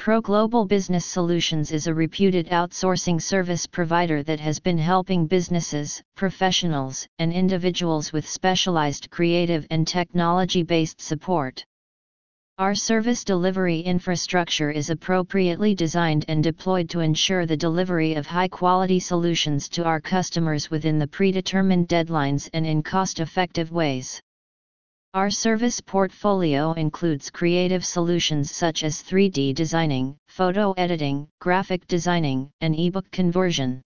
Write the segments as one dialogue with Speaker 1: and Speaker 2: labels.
Speaker 1: Pro Global Business Solutions is a reputed outsourcing service provider that has been helping businesses, professionals, and individuals with specialized creative and technology based support. Our service delivery infrastructure is appropriately designed and deployed to ensure the delivery of high quality solutions to our customers within the predetermined deadlines and in cost effective ways. Our service portfolio includes creative solutions such as 3D designing, photo editing, graphic designing, and ebook conversion.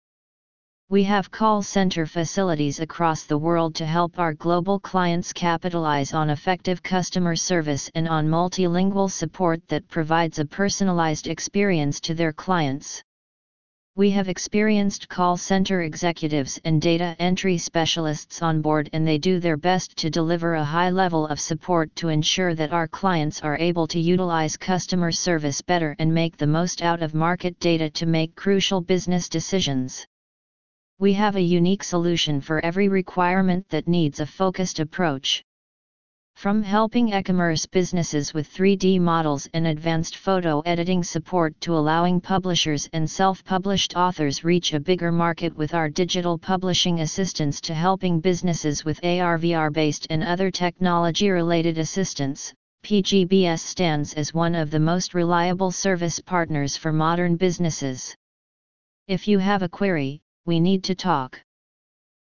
Speaker 1: We have call center facilities across the world to help our global clients capitalize on effective customer service and on multilingual support that provides a personalized experience to their clients. We have experienced call center executives and data entry specialists on board, and they do their best to deliver a high level of support to ensure that our clients are able to utilize customer service better and make the most out of market data to make crucial business decisions. We have a unique solution for every requirement that needs a focused approach. From helping e-commerce businesses with 3D models and advanced photo editing support to allowing publishers and self-published authors reach a bigger market with our digital publishing assistance to helping businesses with AR/VR-based and other technology-related assistance, PGBS stands as one of the most reliable service partners for modern businesses. If you have a query, we need to talk.